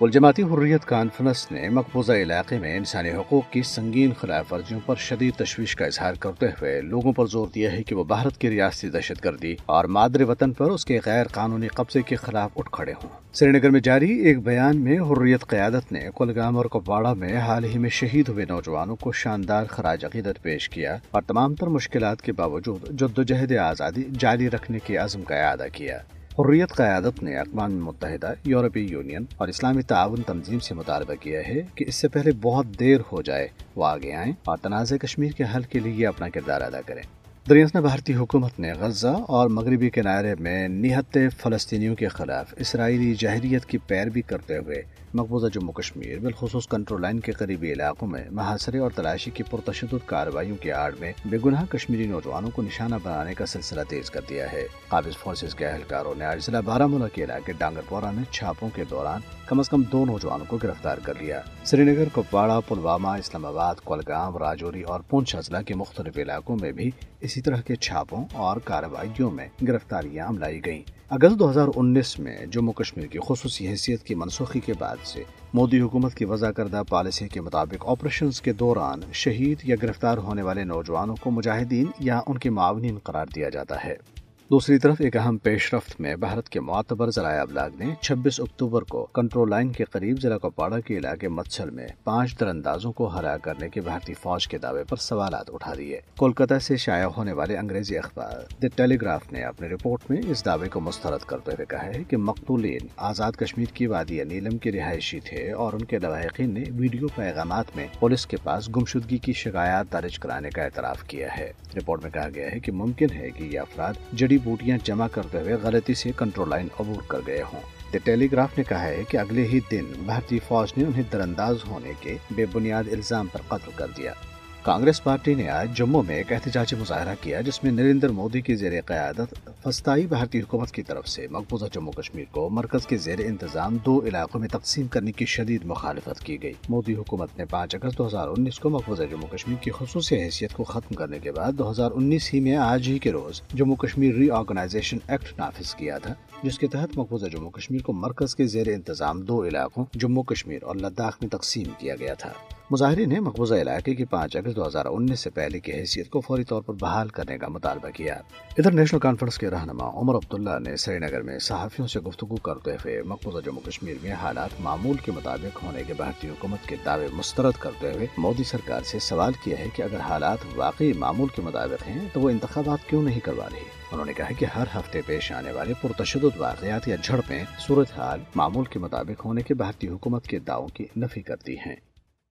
الجماعتی حریت conference نے مقبوضہ علاقے میں انسانی حقوق کی سنگین خلاف ورزیوں پر شدید تشویش کا اظہار کرتے ہوئے لوگوں پر زور دیا ہے کہ وہ بھارت کی ریاستی دہشت گردی اور مادر وطن پر اس کے غیر قانونی قبضے کے خلاف اٹھ کھڑے ہوں۔ سری نگر میں جاری ایک بیان میں حریت قیادت نے کلگام اور کپواڑہ میں حال ہی میں شہید ہوئے نوجوانوں کو شاندار خراج عقیدت پیش کیا اور تمام تر مشکلات کے باوجود جدوجہد آزادی جاری رکھنے کے عزم کا اعادہ کیا۔ حریت قیادت نے اقوام متحدہ، یورپی یونین اور اسلامی تعاون تنظیم سے مطالبہ کیا ہے کہ اس سے پہلے بہت دیر ہو جائے وہ آگے آئیں اور تنازع کشمیر کے حل کے لیے اپنا کردار ادا کریں۔ دریاس بھارتی حکومت نے غزہ اور مغربی کنارے میں نہت فلسطینیوں کے خلاف اسرائیلی جہریت کی پیروی کرتے ہوئے مقبوضہ جموں کشمیر، بالخصوص کنٹرول لائن کے قریبی علاقوں میں محاصرے اور تلاشی کی پرتشدد کارروائیوں کی آڑ میں بے گناہ کشمیری نوجوانوں کو نشانہ بنانے کا سلسلہ تیز کر دیا ہے۔ قابض فورسز کے اہلکاروں نے آج ضلع بارہ مولہ کے علاقے ڈانگر پورا میں چھاپوں کے دوران کم از کم دو نوجوانوں کو گرفتار کر لیا۔ سری نگر کپواڑہ، پلوامہ، اسلام آباد، کولگام، راجوری اور پونچھ اضلاع کے مختلف علاقوں میں بھی اسی طرح کے چھاپوں اور کارروائیوں میں گرفتاریاں عملائی گئیں۔ اگست دو ہزار انیس میں جموں کشمیر کی خصوصی حیثیت کی منسوخی کے بعد سے مودی حکومت کی وضع کردہ پالیسی کے مطابق آپریشنز کے دوران شہید یا گرفتار ہونے والے نوجوانوں کو مجاہدین یا ان کے معاونین قرار دیا جاتا ہے۔ دوسری طرف ایک اہم پیش رفت میں بھارت کے معتبر ذرائع ابلاغ نے چھبیس اکتوبر کو کنٹرول لائن کے قریب ضلع کپواڑہ کے علاقے مچھل میں پانچ در اندازوں کو ہرا کرنے کے بھارتی فوج کے دعوے پر سوالات اٹھا دیے۔ کولکتہ سے شائع ہونے والے انگریزی اخبار دی ٹیلی گراف نے اپنے رپورٹ میں اس دعوے کو مسترد کرتے ہوئے کہا ہے کہ مقتولین آزاد کشمیر کی وادی نیلم کے رہائشی تھے اور ان کے لواحقین نے ویڈیو پیغامات میں پولیس کے پاس گمشدگی کی شکایات درج کرانے کا اعتراف کیا ہے۔ رپورٹ میں کہا گیا ہے کہ ممکن ہے کہ یہ افراد جڑی بوٹیاں جمع کرتے ہوئے غلطی سے کنٹرول لائن عبور کر گئے ہوں۔ دی ٹیلی گراف نے کہا ہے کہ اگلے ہی دن بھارتی فوج نے انہیں درانداز ہونے کے بے بنیاد الزام پر قتل کر دیا۔ کانگریس پارٹی نے آج جموں میں ایک احتجاجی مظاہرہ کیا جس میں نریندر مودی کی زیر قیادت فسطائی بھارتی حکومت کی طرف سے مقبوضہ جموں کشمیر کو مرکز کے زیر انتظام دو علاقوں میں تقسیم کرنے کی شدید مخالفت کی گئی۔ مودی حکومت نے پانچ اگست دو ہزار انیس کو مقبوضہ جموں کشمیر کی خصوصی حیثیت کو ختم کرنے کے بعد دو ہزار انیس ہی میں آج ہی کے روز Jammu Kashmir reorganisation act نافذ کیا تھا، جس کے تحت مقبوضہ جموں کشمیر کو مرکز کے زیر انتظام دو علاقوں جموں کشمیر اور لداخ میں تقسیم کیا گیا تھا۔ مظاہرین نے مقبوضہ علاقے کی پانچ اگست دو ہزار انیس سے پہلے کی حیثیت کو فوری طور پر بحال کرنے کا مطالبہ کیا۔ ادھر نیشنل کانفرنس کے کے رہنما عمر عبداللہ نے سری نگر میں صحافیوں سے گفتگو کرتے ہوئے مقبوضہ جموں کشمیر میں حالات معمول کے مطابق ہونے کے بھارتی حکومت کے دعوے مسترد کرتے ہوئے مودی سرکار سے سوال کیا ہے کہ اگر حالات واقعی معمول کے مطابق ہیں تو وہ انتخابات کیوں نہیں کروا رہی انہوں نے کہا کہ ہر ہفتے پیش آنے والے پرتشدد واقعات یا جھڑپیں صورتحال معمول کے مطابق ہونے کے بھارتی حکومت کے دعووں کی نفی کرتی ہیں۔